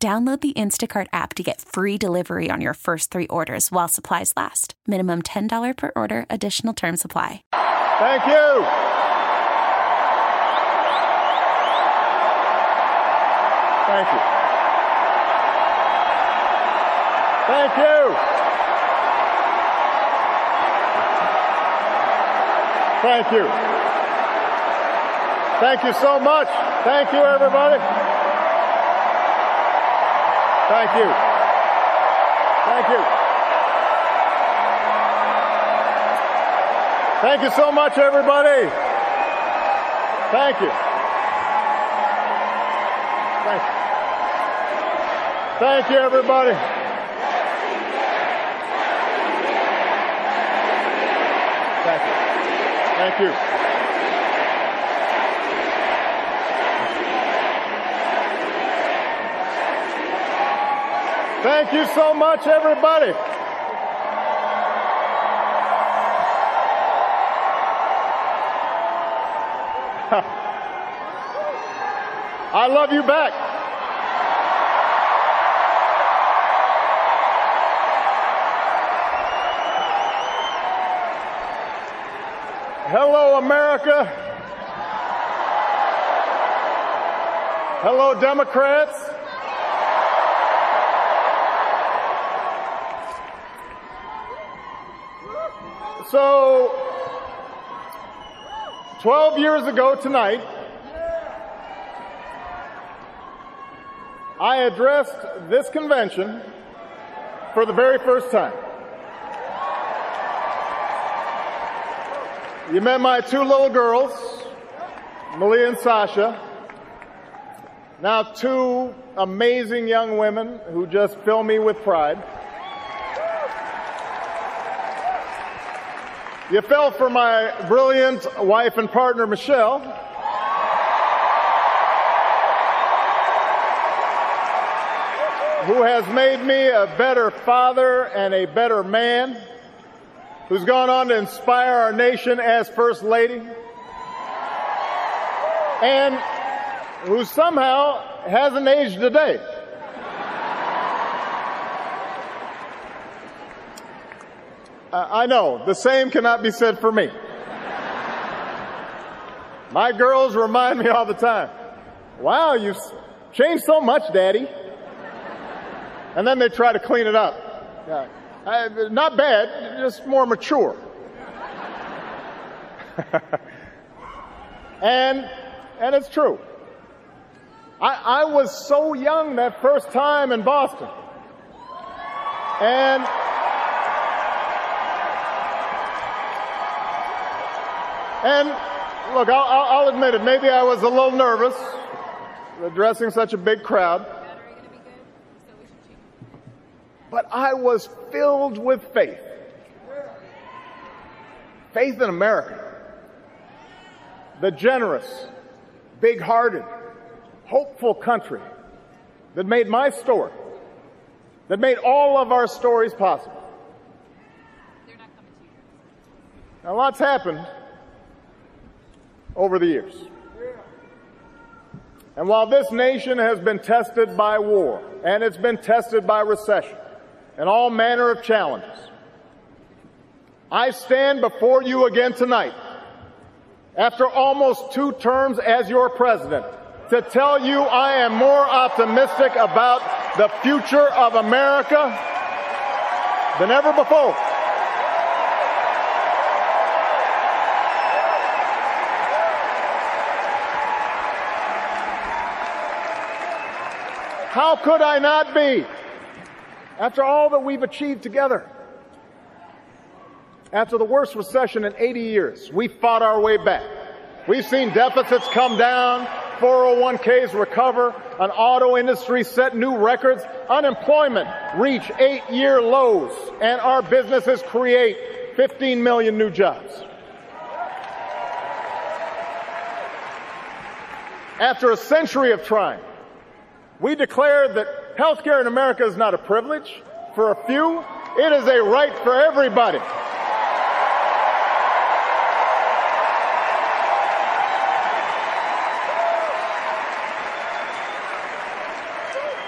Download the Instacart app to get free delivery on your first three orders while supplies last. Minimum $10 per order, additional term supply. Thank you. Thank you. Thank you. Thank you. Thank you so much. Thank you, everybody. Thank you. Thank you. Thank you so much, everybody. Thank you. Thank you. Thank you, everybody. Thank you. Thank you. Thank you so much, everybody. I love you back. Hello, America. Hello, Democrats. So, 12 years ago tonight, I addressed this convention for the very first time. You met my two little girls, Malia and Sasha. Now two amazing young women who just fill me with pride. You fell for my brilliant wife and partner, Michelle. Who has made me a better father and a better man, who's gone on to inspire our nation as First Lady, and who somehow hasn't aged a day. I know, the same cannot be said for me. My girls remind me all the time, wow, you've changed so much, Daddy. And then they try to clean it up. Yeah. I, not bad, just more mature. and, and it's true. I, I was so young that first time in Boston. And And look, I'll, I'll, admit it. Maybe I was a little nervous addressing such a big crowd. But I was filled with faith. Faith in America. The generous, big hearted, hopeful country that made my story, that made all of our stories possible. Now, lots happened over the years. And while this nation has been tested by war, and it's been tested by recession, and all manner of challenges, I stand before you again tonight, after almost two terms as your president, to tell you I am more optimistic about the future of America than ever before. How could I not be? After all that we've achieved together. After the worst recession in 80 years, we fought our way back. We've seen deficits come down, 401ks recover, an auto industry set new records, unemployment reach eight-year lows, and our businesses create 15 million new jobs. After a century of trying, we declared that health care in America is not a privilege for a few, it is a right for everybody.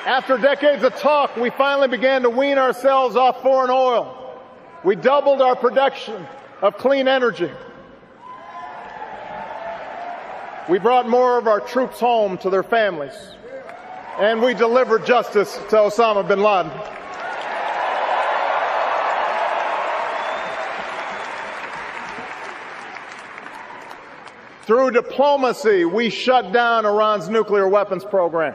After decades of talk, we finally began to wean ourselves off foreign oil. We doubled our production of clean energy. We brought more of our troops home to their families. And we delivered justice to Osama bin Laden. Through diplomacy, we shut down Iran's nuclear weapons program.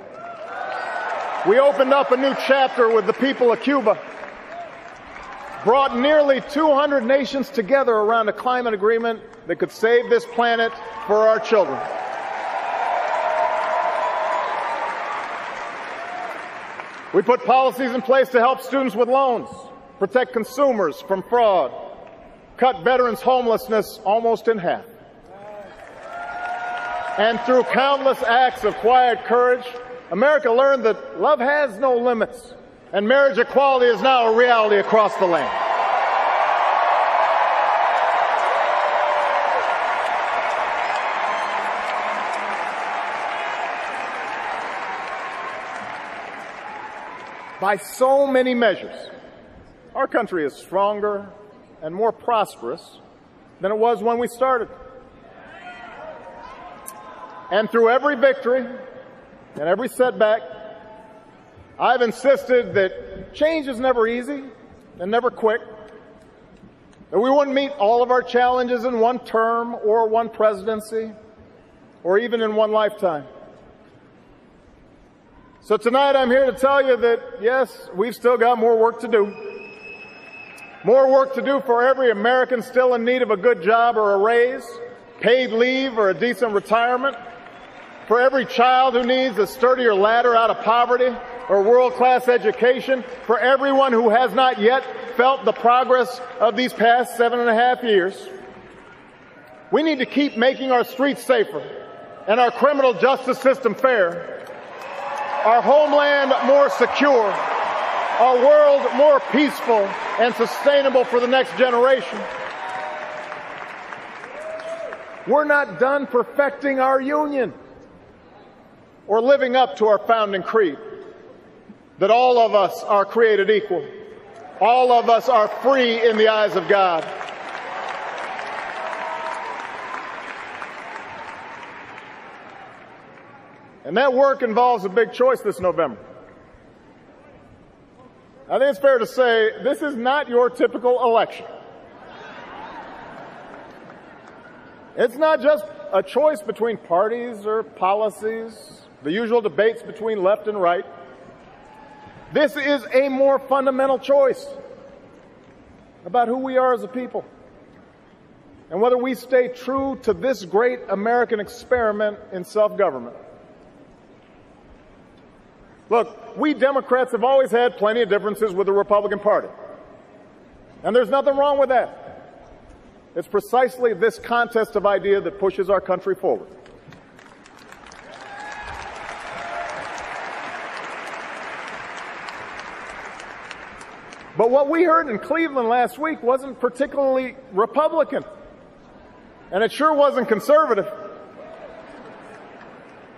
We opened up a new chapter with the people of Cuba, brought nearly 200 nations together around a climate agreement that could save this planet for our children. We put policies in place to help students with loans, protect consumers from fraud, cut veterans' homelessness almost in half. And through countless acts of quiet courage, America learned that love has no limits, and marriage equality is now a reality across the land. By so many measures, our country is stronger and more prosperous than it was when we started. And through every victory, and every setback, I've insisted that change is never easy and never quick. That we wouldn't meet all of our challenges in one term or one presidency or even in one lifetime. So tonight I'm here to tell you that yes, we've still got more work to do. More work to do for every American still in need of a good job or a raise, paid leave or a decent retirement for every child who needs a sturdier ladder out of poverty or world-class education, for everyone who has not yet felt the progress of these past seven and a half years. We need to keep making our streets safer and our criminal justice system fair, our homeland more secure, our world more peaceful and sustainable for the next generation. We're not done perfecting our union or living up to our founding creed that all of us are created equal. All of us are free in the eyes of God. And that work involves a big choice this November. I think it's fair to say this is not your typical election. It's not just a choice between parties or policies the usual debates between left and right. This is a more fundamental choice about who we are as a people and whether we stay true to this great American experiment in self-government. Look, we Democrats have always had plenty of differences with the Republican Party. And there's nothing wrong with that. It's precisely this contest of idea that pushes our country forward. But what we heard in Cleveland last week wasn't particularly Republican. And it sure wasn't conservative.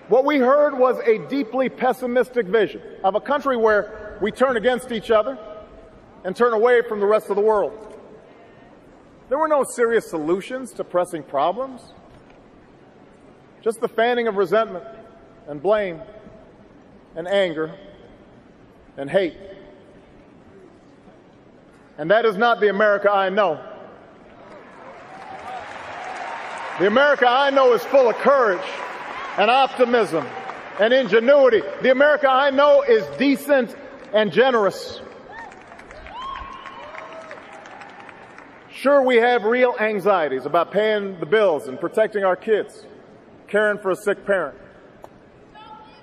What we heard was a deeply pessimistic vision of a country where we turn against each other and turn away from the rest of the world. There were no serious solutions to pressing problems, just the fanning of resentment and blame and anger and hate. And that is not the America I know. The America I know is full of courage and optimism and ingenuity. The America I know is decent and generous. Sure, we have real anxieties about paying the bills and protecting our kids, caring for a sick parent.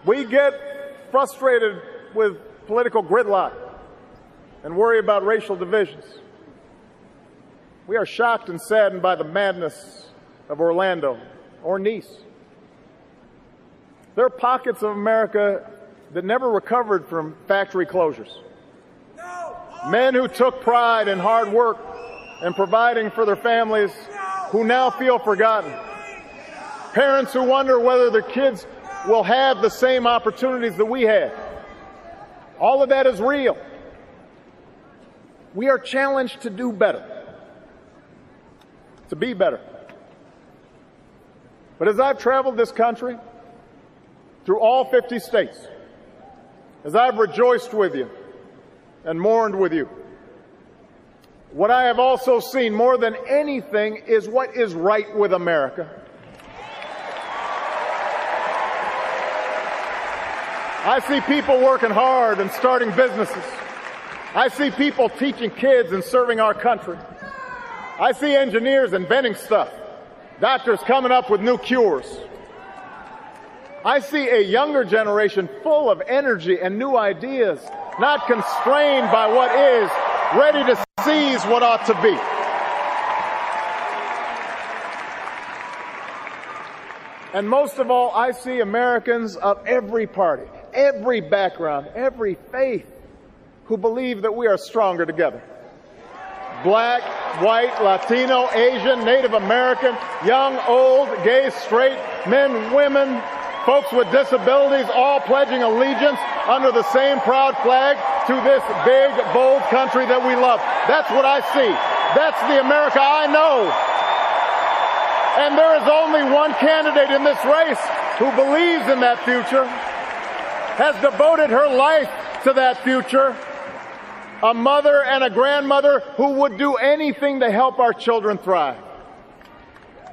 We get frustrated with political gridlock and worry about racial divisions. We are shocked and saddened by the madness of Orlando or Nice. There are pockets of America that never recovered from factory closures. Men who took pride in hard work and providing for their families who now feel forgotten. Parents who wonder whether their kids will have the same opportunities that we had. All of that is real. We are challenged to do better, to be better. But as I've traveled this country through all 50 states, as I've rejoiced with you and mourned with you, what I have also seen more than anything is what is right with America. I see people working hard and starting businesses. I see people teaching kids and serving our country. I see engineers inventing stuff, doctors coming up with new cures. I see a younger generation full of energy and new ideas, not constrained by what is, ready to seize what ought to be. And most of all, I see Americans of every party, every background, every faith who believe that we are stronger together. Black, white, Latino, Asian, Native American, young, old, gay, straight, men, women, folks with disabilities, all pledging allegiance under the same proud flag to this big, bold country that we love. That's what I see. That's the America I know. And there is only one candidate in this race who believes in that future, has devoted her life to that future, a mother and a grandmother who would do anything to help our children thrive.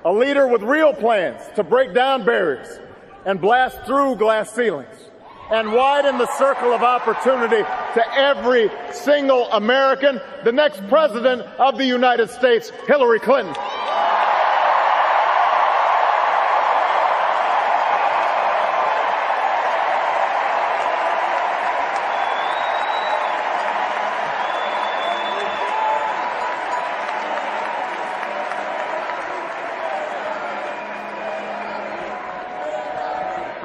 A leader with real plans to break down barriers and blast through glass ceilings and widen the circle of opportunity to every single American, the next president of the United States, Hillary Clinton.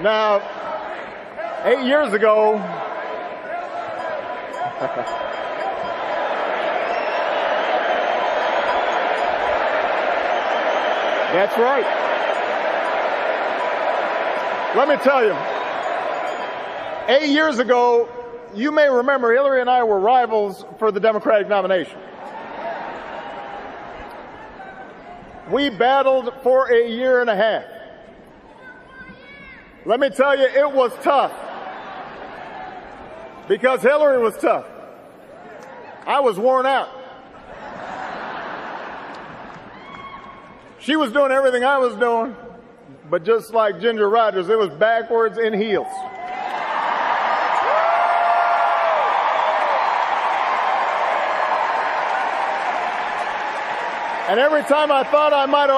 Now, eight years ago, That's right. Let me tell you, eight years ago, you may remember Hillary and I were rivals for the Democratic nomination. We battled for a year and a half. Let me tell you, it was tough. Because Hillary was tough. I was worn out. She was doing everything I was doing, but just like Ginger Rogers, it was backwards in heels. And every time I thought I might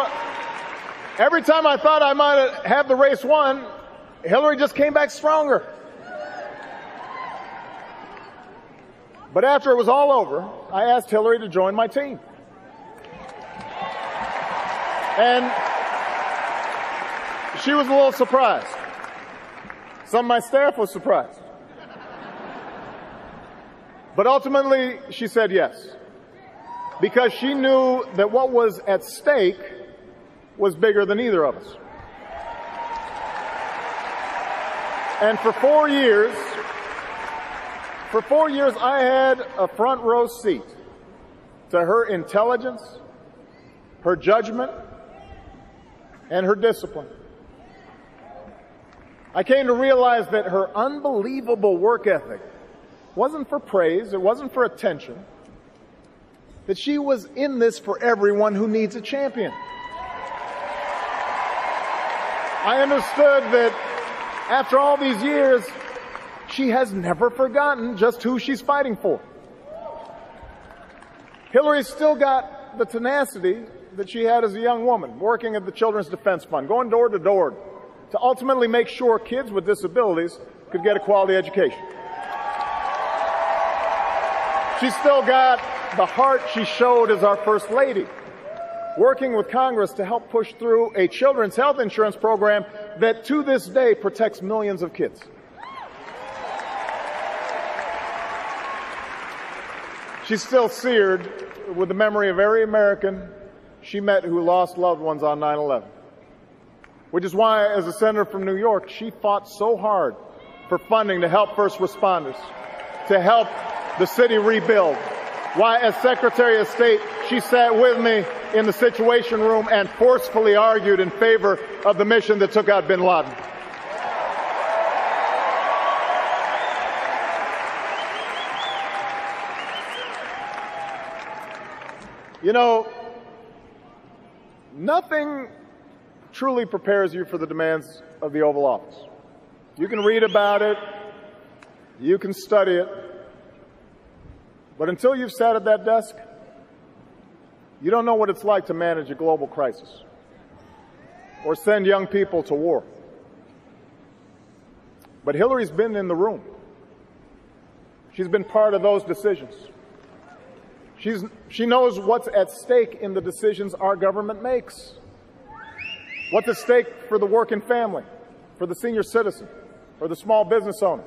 every time I thought I might have the race won, Hillary just came back stronger. But after it was all over, I asked Hillary to join my team. And she was a little surprised. Some of my staff was surprised. But ultimately, she said yes. Because she knew that what was at stake was bigger than either of us. And for four years, for four years, I had a front row seat to her intelligence, her judgment, and her discipline. I came to realize that her unbelievable work ethic wasn't for praise, it wasn't for attention, that she was in this for everyone who needs a champion. I understood that after all these years, she has never forgotten just who she's fighting for. Hillary's still got the tenacity that she had as a young woman, working at the Children's Defense Fund, going door to door, to ultimately make sure kids with disabilities could get a quality education. She still got the heart she showed as our First Lady, working with Congress to help push through a children's health insurance program that to this day protects millions of kids. She's still seared with the memory of every American she met who lost loved ones on 9 11. Which is why, as a senator from New York, she fought so hard for funding to help first responders, to help the city rebuild. Why, as Secretary of State, she sat with me in the Situation Room and forcefully argued in favor of the mission that took out bin Laden. You know, nothing truly prepares you for the demands of the Oval Office. You can read about it, you can study it, but until you've sat at that desk, you don't know what it's like to manage a global crisis or send young people to war. But Hillary's been in the room. She's been part of those decisions. She's, she knows what's at stake in the decisions our government makes. What's at stake for the working family, for the senior citizen, for the small business owner,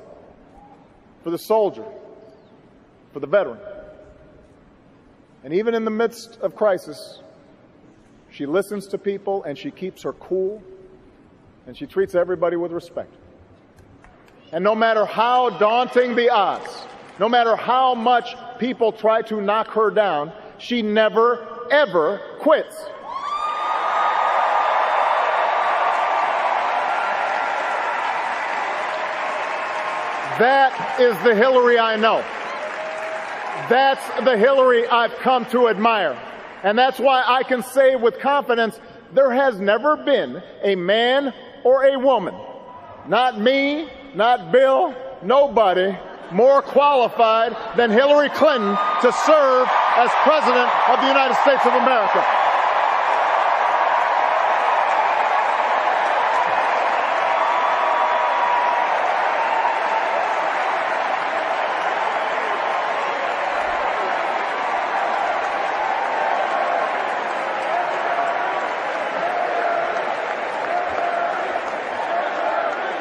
for the soldier, for the veteran. And even in the midst of crisis, she listens to people and she keeps her cool and she treats everybody with respect. And no matter how daunting the odds, no matter how much people try to knock her down, she never, ever quits. That is the Hillary I know. That's the Hillary I've come to admire. And that's why I can say with confidence there has never been a man or a woman, not me, not Bill, nobody, more qualified than Hillary Clinton to serve as President of the United States of America.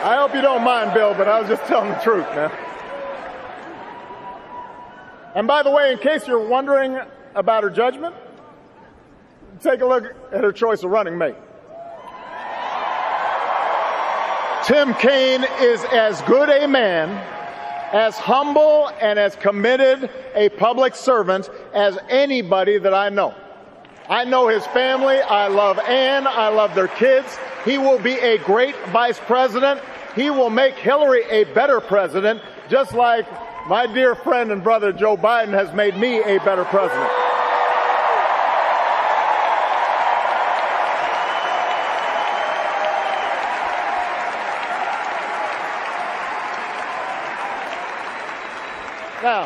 I hope you don't mind, Bill, but I was just telling the truth, man. And by the way, in case you're wondering about her judgment, take a look at her choice of running mate. Tim Kaine is as good a man, as humble and as committed a public servant as anybody that I know. I know his family. I love Ann. I love their kids. He will be a great vice president. He will make Hillary a better president, just like my dear friend and brother Joe Biden has made me a better president. Now,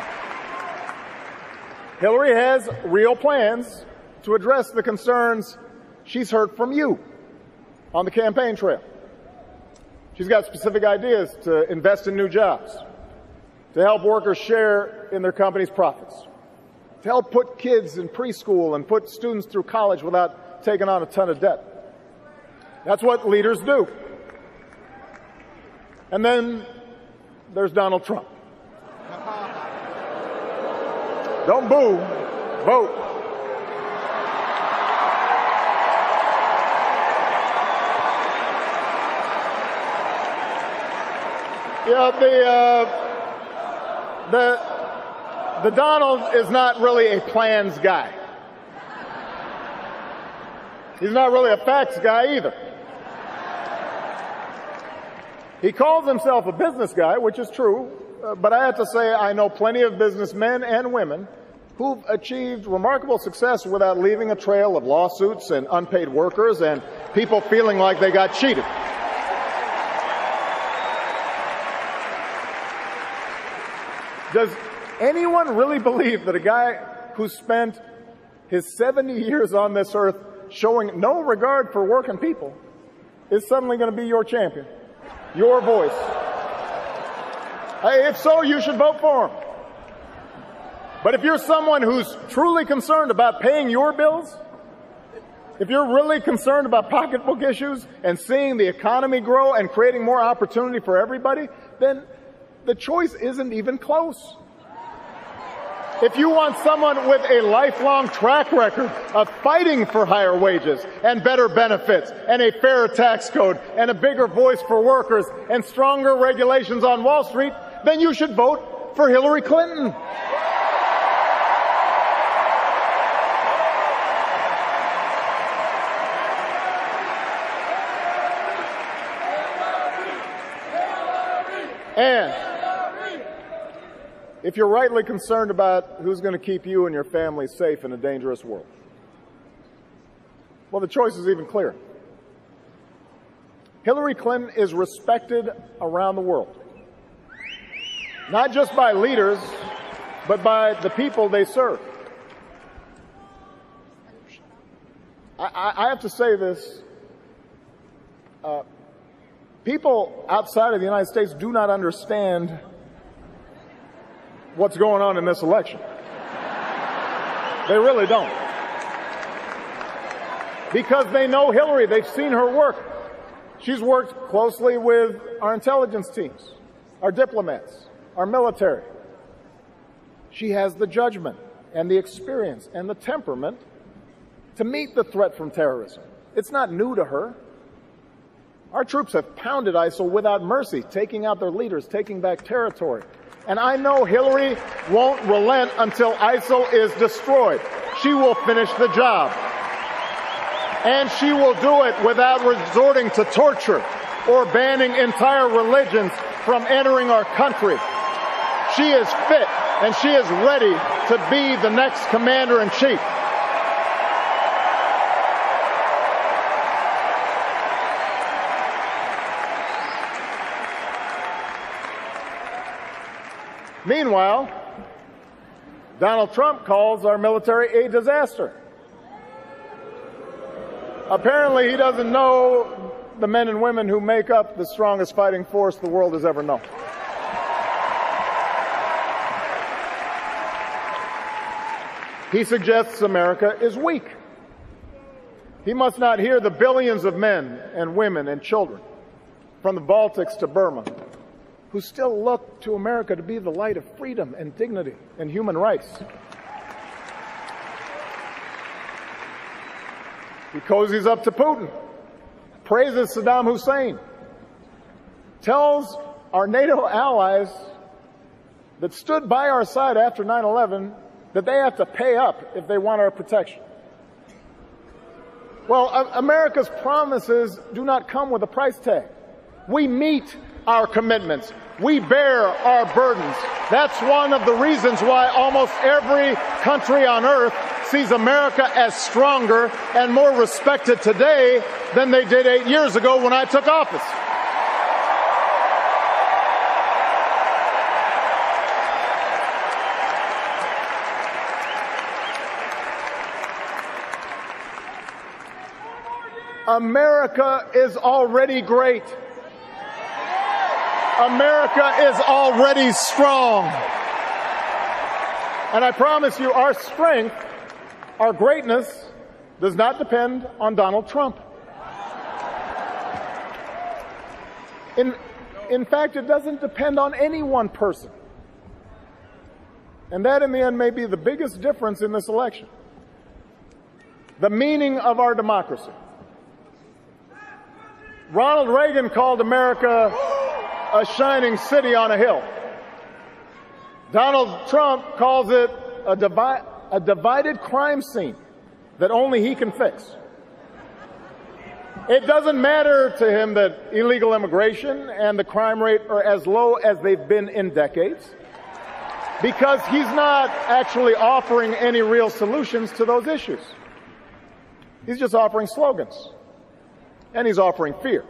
Hillary has real plans to address the concerns she's heard from you on the campaign trail. She's got specific ideas to invest in new jobs, to help workers share in their company's profits, to help put kids in preschool and put students through college without taking on a ton of debt. That's what leaders do. And then there's Donald Trump. Don't boo, vote. Yeah, the uh, the the Donald is not really a plans guy. He's not really a facts guy either. He calls himself a business guy, which is true, uh, but I have to say I know plenty of businessmen and women who've achieved remarkable success without leaving a trail of lawsuits and unpaid workers and people feeling like they got cheated. Does anyone really believe that a guy who spent his 70 years on this earth showing no regard for working people is suddenly going to be your champion, your voice. Hey, if so, you should vote for him. But if you're someone who's truly concerned about paying your bills, if you're really concerned about pocketbook issues and seeing the economy grow and creating more opportunity for everybody, then the choice isn't even close. If you want someone with a lifelong track record of fighting for higher wages and better benefits and a fairer tax code and a bigger voice for workers and stronger regulations on Wall Street, then you should vote for Hillary Clinton. And if you're rightly concerned about who's going to keep you and your family safe in a dangerous world, well, the choice is even clearer. Hillary Clinton is respected around the world, not just by leaders, but by the people they serve. I, I have to say this. Uh, people outside of the United States do not understand what's going on in this election. They really don't. Because they know Hillary, they've seen her work. She's worked closely with our intelligence teams, our diplomats, our military. She has the judgment and the experience and the temperament to meet the threat from terrorism. It's not new to her. Our troops have pounded ISIL without mercy, taking out their leaders, taking back territory. And I know Hillary won't relent until ISIL is destroyed. She will finish the job. And she will do it without resorting to torture or banning entire religions from entering our country. She is fit and she is ready to be the next commander in chief. Meanwhile, Donald Trump calls our military a disaster. Apparently, he doesn't know the men and women who make up the strongest fighting force the world has ever known. He suggests America is weak. He must not hear the billions of men and women and children from the Baltics to Burma who still look to America to be the light of freedom and dignity and human rights. He cozies up to Putin, praises Saddam Hussein, tells our NATO allies that stood by our side after 9 11 that they have to pay up if they want our protection. Well, America's promises do not come with a price tag. We meet our commitments. We bear our burdens. That's one of the reasons why almost every country on earth sees America as stronger and more respected today than they did eight years ago when I took office. America is already great. America is already strong. And I promise you, our strength, our greatness, does not depend on Donald Trump. In, in fact, it doesn't depend on any one person. And that, in the end, may be the biggest difference in this election. The meaning of our democracy. Ronald Reagan called America a shining city on a hill. Donald Trump calls it a, divi- a divided crime scene that only he can fix. It doesn't matter to him that illegal immigration and the crime rate are as low as they've been in decades because he's not actually offering any real solutions to those issues. He's just offering slogans and he's offering fear.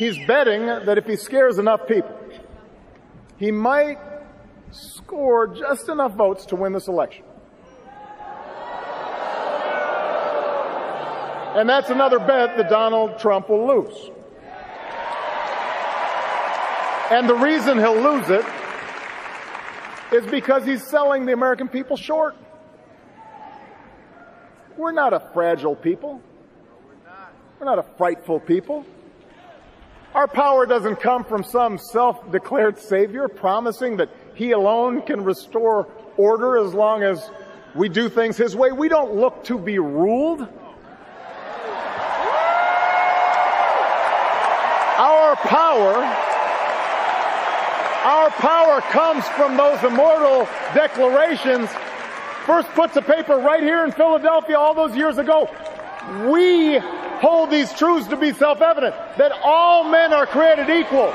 He's betting that if he scares enough people, he might score just enough votes to win this election. And that's another bet that Donald Trump will lose. And the reason he'll lose it is because he's selling the American people short. We're not a fragile people. We're not a frightful people. Our power doesn't come from some self declared Savior promising that He alone can restore order as long as we do things His way. We don't look to be ruled. Our power, our power comes from those immortal declarations first put to paper right here in Philadelphia all those years ago. We hold these truths to be self-evident, that all men are created equal,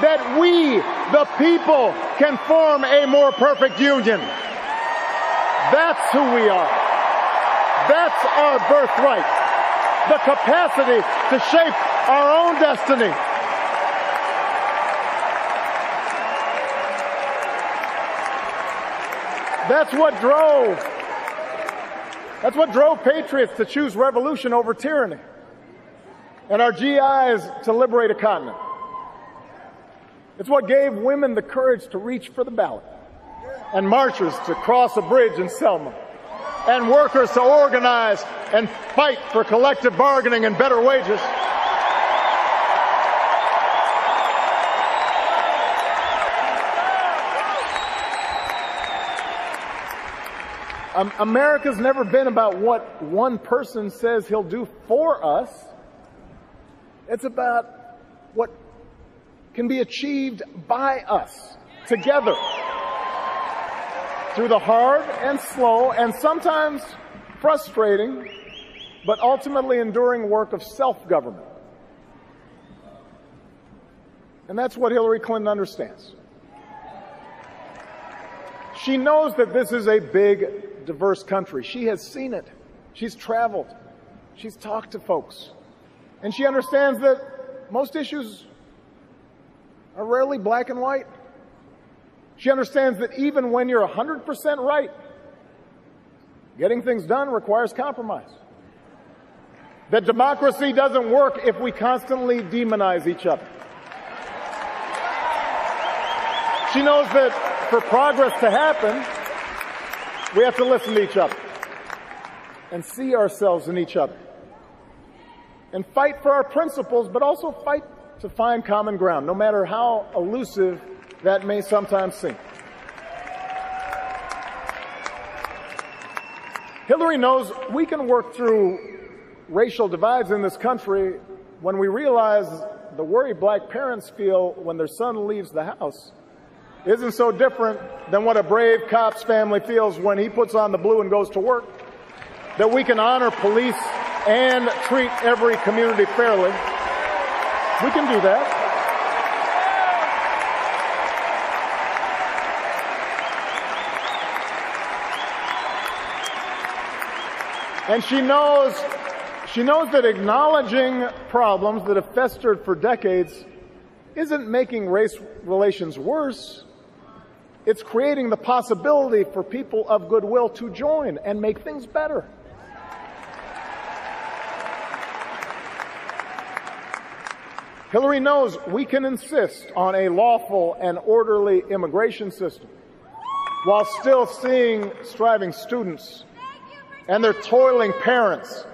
that we, the people, can form a more perfect union. That's who we are. That's our birthright. The capacity to shape our own destiny. That's what drove. That's what drove patriots to choose revolution over tyranny. And our GIs to liberate a continent. It's what gave women the courage to reach for the ballot. And marchers to cross a bridge in Selma. And workers to organize and fight for collective bargaining and better wages. America's never been about what one person says he'll do for us. It's about what can be achieved by us together through the hard and slow and sometimes frustrating, but ultimately enduring work of self-government. And that's what Hillary Clinton understands. She knows that this is a big diverse country. She has seen it. She's traveled. She's talked to folks. And she understands that most issues are rarely black and white. She understands that even when you're 100% right, getting things done requires compromise. That democracy doesn't work if we constantly demonize each other. She knows that for progress to happen, we have to listen to each other and see ourselves in each other and fight for our principles, but also fight to find common ground, no matter how elusive that may sometimes seem. Hillary knows we can work through racial divides in this country when we realize the worry black parents feel when their son leaves the house isn't so different than what a brave cop's family feels when he puts on the blue and goes to work. That we can honor police and treat every community fairly. We can do that. And she knows, she knows that acknowledging problems that have festered for decades isn't making race relations worse. It's creating the possibility for people of goodwill to join and make things better. Hillary knows we can insist on a lawful and orderly immigration system while still seeing striving students and their toiling parents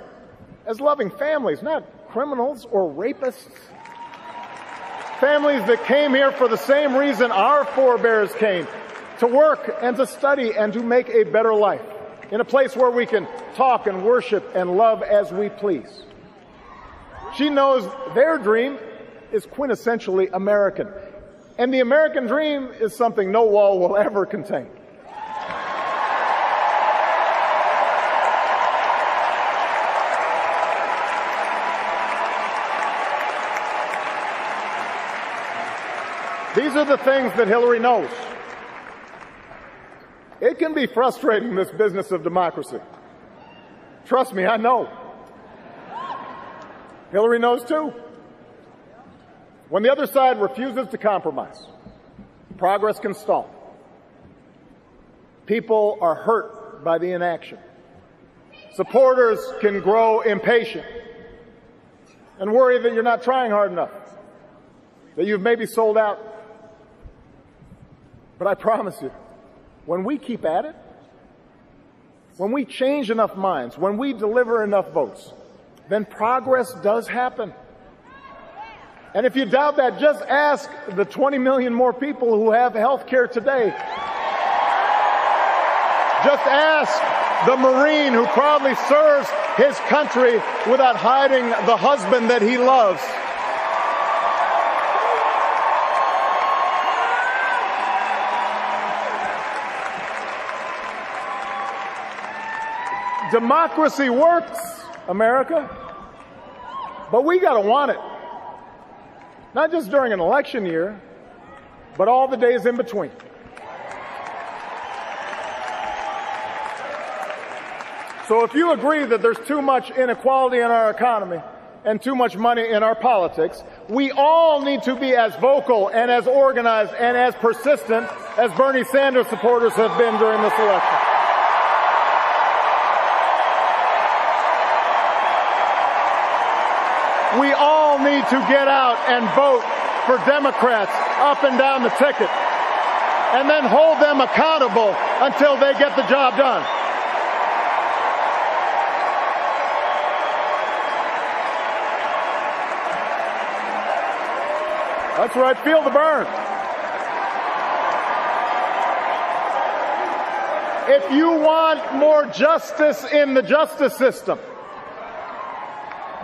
as loving families, not criminals or rapists. Families that came here for the same reason our forebears came to work and to study and to make a better life in a place where we can talk and worship and love as we please. She knows their dream is quintessentially American. And the American dream is something no wall will ever contain. These are the things that Hillary knows. It can be frustrating, this business of democracy. Trust me, I know. Hillary knows too. When the other side refuses to compromise, progress can stall. People are hurt by the inaction. Supporters can grow impatient. and worry that you're not trying hard enough, that you've maybe sold out. But I promise you, when we keep at it, when we change enough minds, when we deliver enough votes, then progress does happen. And if you doubt that, just ask the 20 million more people who have health care today. Just ask the Marine who proudly serves his country without hiding the husband that he loves. Democracy works, America. But we got to want it. Not just during an election year, but all the days in between. So if you agree that there's too much inequality in our economy and too much money in our politics, we all need to be as vocal and as organized and as persistent as Bernie Sanders supporters have been during this election. We all need to get out and vote for Democrats up and down the ticket and then hold them accountable until they get the job done. That's right, feel the Bern. If you want more justice in the justice system,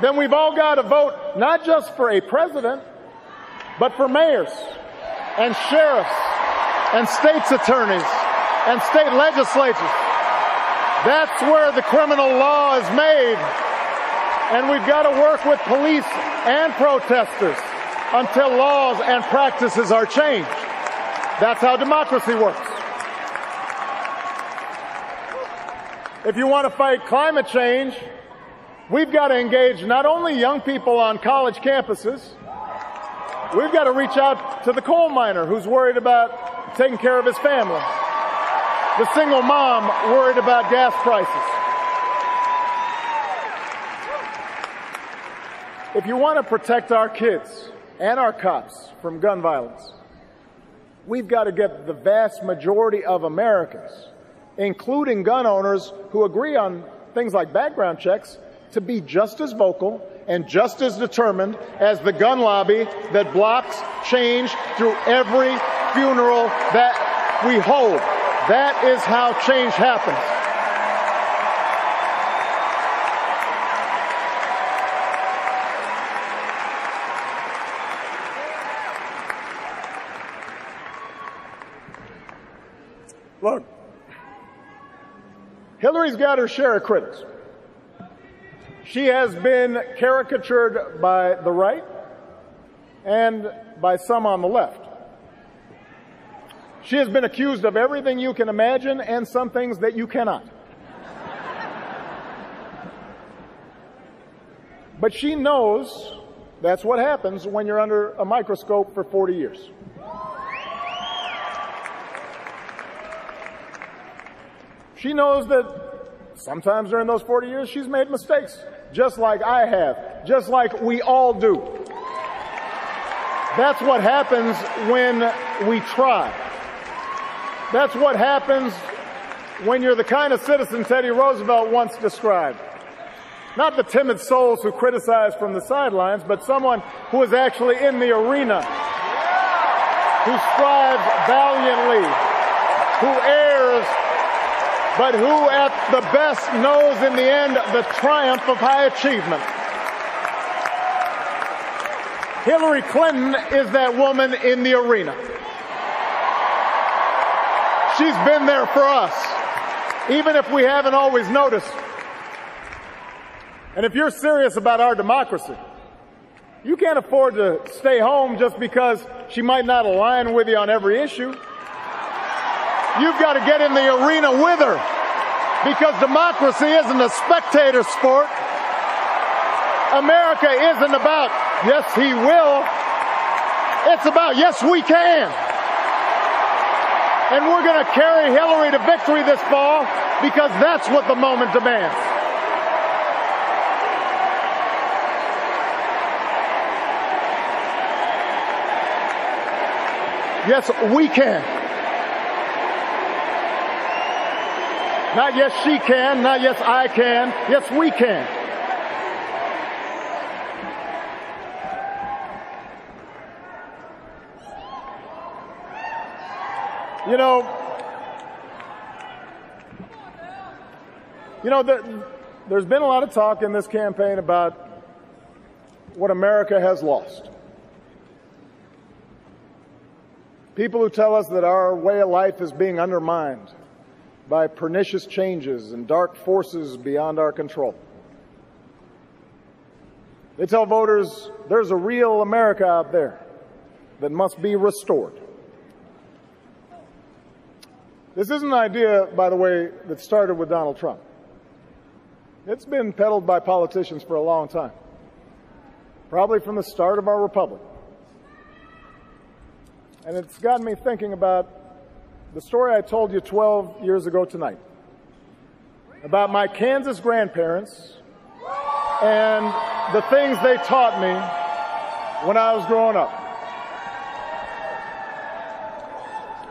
then we've all got to vote not just for a president, but for mayors and sheriffs and state's attorneys and state legislatures. That's where the criminal law is made. And we've got to work with police and protesters until laws and practices are changed. That's how democracy works. If you want to fight climate change, We've got to engage not only young people on college campuses, we've got to reach out to the coal miner who's worried about taking care of his family, the single mom worried about gas prices. If you want to protect our kids and our cops from gun violence, we've got to get the vast majority of Americans, including gun owners who agree on things like background checks, to be just as vocal and just as determined as the gun lobby that blocks change through every funeral that we hold. That is how change happens. Look, Hillary's got her share of critics. She has been caricatured by the right and by some on the left. She has been accused of everything you can imagine and some things that you cannot. But she knows that's what happens when you're under a microscope for 40 years. She knows that sometimes during those 40 years she's made mistakes just like I have, just like we all do. That's what happens when we try. That's what happens when you're the kind of citizen Teddy Roosevelt once described. Not the timid souls who criticize from the sidelines, but someone who is actually in the arena, who strives valiantly, who but who at the best knows in the end the triumph of high achievement. Hillary Clinton is that woman in the arena. She's been there for us, even if we haven't always noticed. And if you're serious about our democracy, you can't afford to stay home just because she might not align with you on every issue. You've got to get in the arena with her because democracy isn't a spectator sport. America isn't about, yes, he will. It's about, yes, we can. And we're going to carry Hillary to victory this fall because that's what the moment demands. Yes, we can. Not yes, she can. Not yes, I can. Yes, we can. You know, you know, the, there's been a lot of talk in this campaign about what America has lost. People who tell us that our way of life is being undermined by pernicious changes and dark forces beyond our control. They tell voters there's a real America out there that must be restored. This isn't an idea, by the way, that started with Donald Trump. It's been peddled by politicians for a long time, probably from the start of our republic. And it's gotten me thinking about the story I told you 12 years ago tonight about my Kansas grandparents and the things they taught me when I was growing up.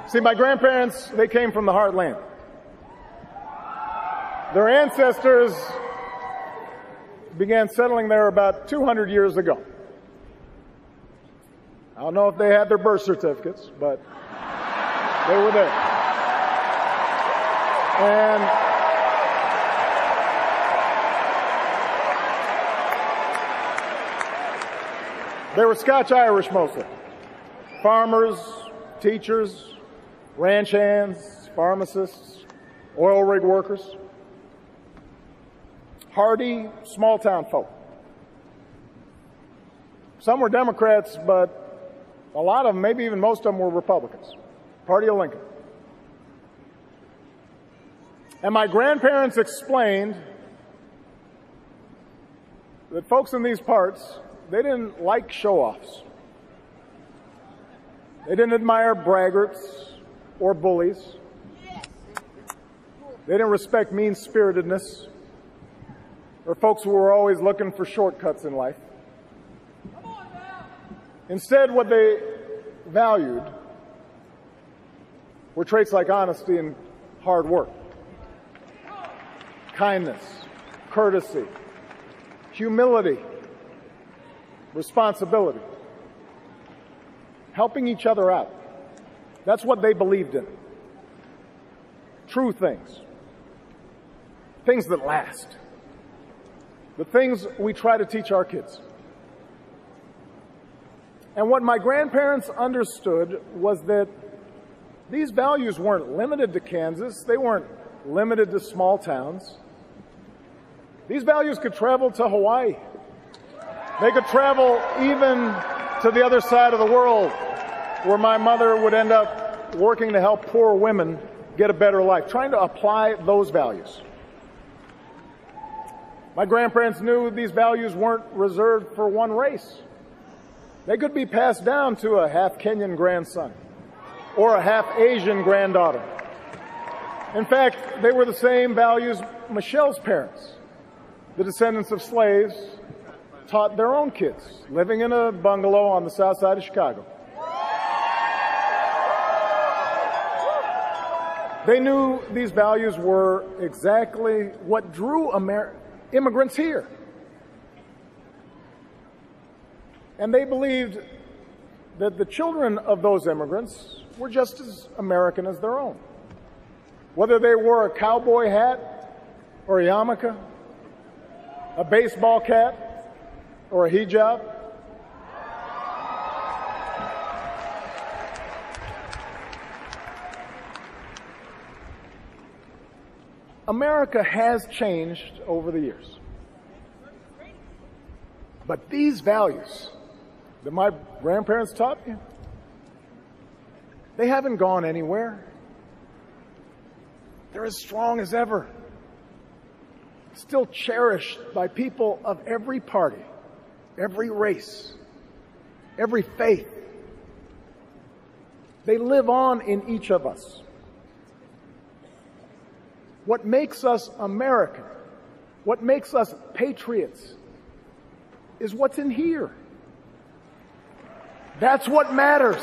See, my grandparents, they came from the heartland. Their ancestors began settling there about 200 years ago. I don't know if they had their birth certificates, but they were there. And they were Scotch Irish mostly. Farmers, teachers, ranch hands, pharmacists, oil rig workers. Hardy, small town folk. Some were Democrats, but a lot of them, maybe even most of them, were Republicans. Party of Lincoln. And my grandparents explained that folks in these parts, they didn't like show offs. They didn't admire braggarts or bullies. They didn't respect mean spiritedness or folks who were always looking for shortcuts in life. Instead, what they valued were traits like honesty and hard work, kindness, courtesy, humility, responsibility, helping each other out. That's what they believed in. True things. Things that last. The things we try to teach our kids. And what my grandparents understood was that these values weren't limited to Kansas, they weren't limited to small towns. These values could travel to Hawaii. They could travel even to the other side of the world, where my mother would end up working to help poor women get a better life, trying to apply those values. My grandparents knew these values weren't reserved for one race. They could be passed down to a half Kenyan grandson or a half Asian granddaughter. In fact, they were the same values Michelle's parents, the descendants of slaves, taught their own kids living in a bungalow on the south side of Chicago. They knew these values were exactly what drew Amer- immigrants here. And they believed that the children of those immigrants were just as American as their own. Whether they wore a cowboy hat or a yarmulke, a baseball cap or a hijab, America has changed over the years. But these values, that my grandparents taught me, they haven't gone anywhere. They're as strong as ever. Still cherished by people of every party, every race, every faith. They live on in each of us. What makes us American, what makes us patriots, is what's in here. That's what matters.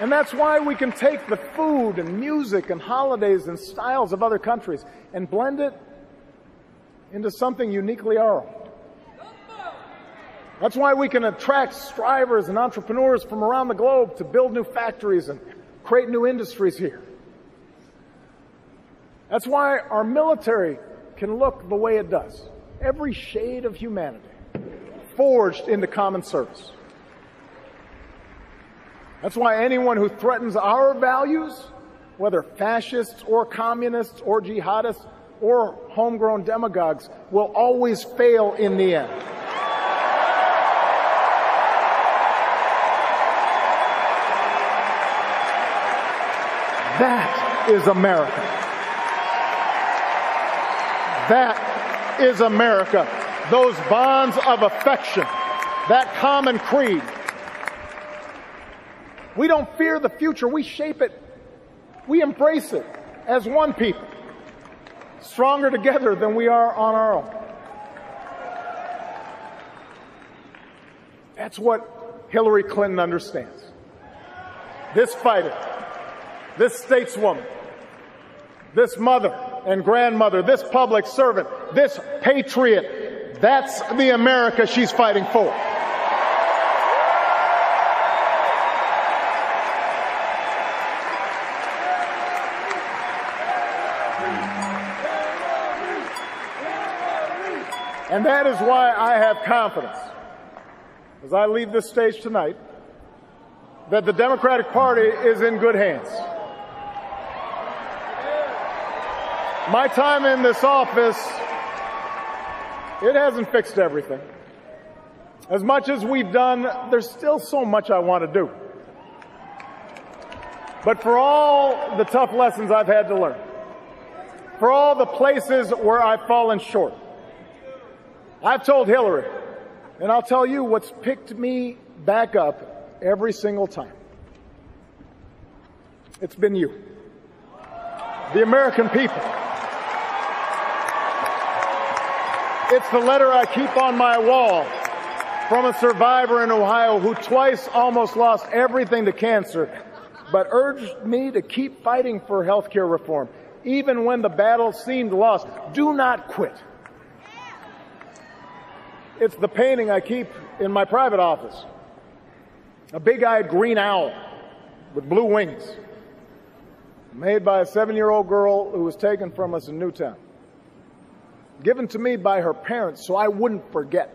And that's why we can take the food and music and holidays and styles of other countries and blend it into something uniquely our own. That's why we can attract strivers and entrepreneurs from around the globe to build new factories and create new industries here. That's why our military can look the way it does. Every shade of humanity forged into common service. That's why anyone who threatens our values, whether fascists or communists or jihadists or homegrown demagogues, will always fail in the end. That is America. That is America. Those bonds of affection, that common creed. We don't fear the future, we shape it. We embrace it as one people, stronger together than we are on our own. That's what Hillary Clinton understands. This fighter this stateswoman, this mother and grandmother, this public servant, this patriot. That's the America she's fighting for. And that is why I have confidence as I leave this stage tonight that the Democratic Party is in good hands. My time in this office, it hasn't fixed everything. As much as we've done, there's still so much I want to do. But for all the tough lessons I've had to learn, for all the places where I've fallen short, I've told Hillary, and I'll tell you what's picked me back up every single time. It's been you. The American people. It's the letter I keep on my wall from a survivor in Ohio who twice almost lost everything to cancer, but urged me to keep fighting for health care reform, even when the battle seemed lost. Do not quit. It's the painting I keep in my private office. A big-eyed green owl with blue wings, made by a seven-year-old girl who was taken from us in Newtown given to me by her parents so I wouldn't forget.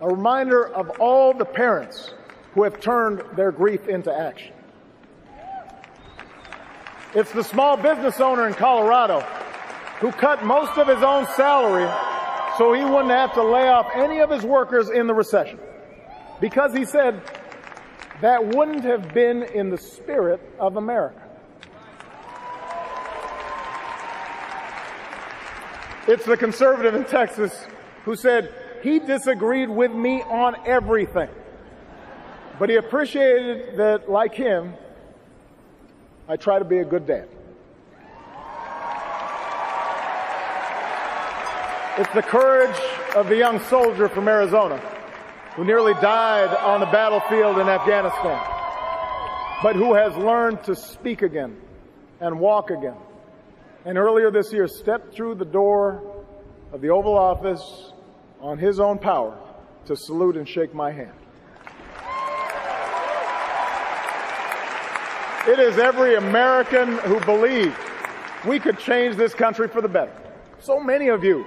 A reminder of all the parents who have turned their grief into action. It's the small business owner in Colorado who cut most of his own salary so he wouldn't have to lay off any of his workers in the recession. Because he said that wouldn't have been in the spirit of America. It's the conservative in Texas who said he disagreed with me on everything. But he appreciated that, like him, I try to be a good dad. It's the courage of the young soldier from Arizona who nearly died on the battlefield in Afghanistan, but who has learned to speak again and walk again and earlier this year stepped through the door of the Oval Office on his own power to salute and shake my hand. It is every American who believed we could change this country for the better. So many of you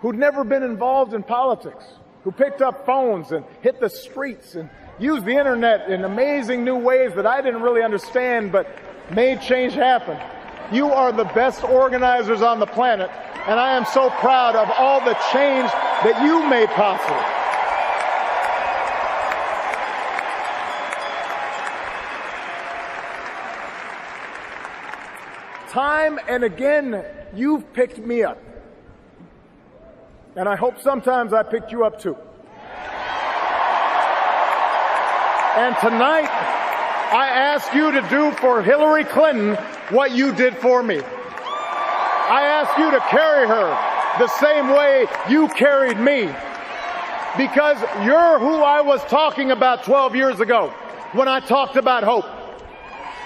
who'd never been involved in politics, who picked up phones and hit the streets and used the internet in amazing new ways that I didn't really understand but made change happen. You are the best organizers on the planet, and I am so proud of all the change that you made possible. Time and again, you've picked me up. And I hope sometimes I picked you up too. And tonight, I ask you to do for Hillary Clinton what you did for me. I ask you to carry her the same way you carried me. Because you're who I was talking about 12 years ago. when I talked about hope.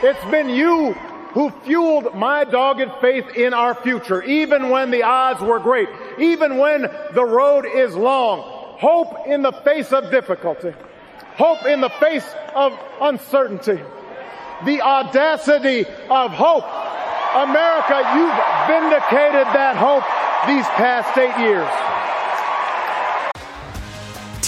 It's been you who fueled my dogged faith in our future, even when the odds were great, even when the road is long. Hope in the face of difficulty. Hope in the face of uncertainty. The audacity of hope. America, you've vindicated that hope these past eight years.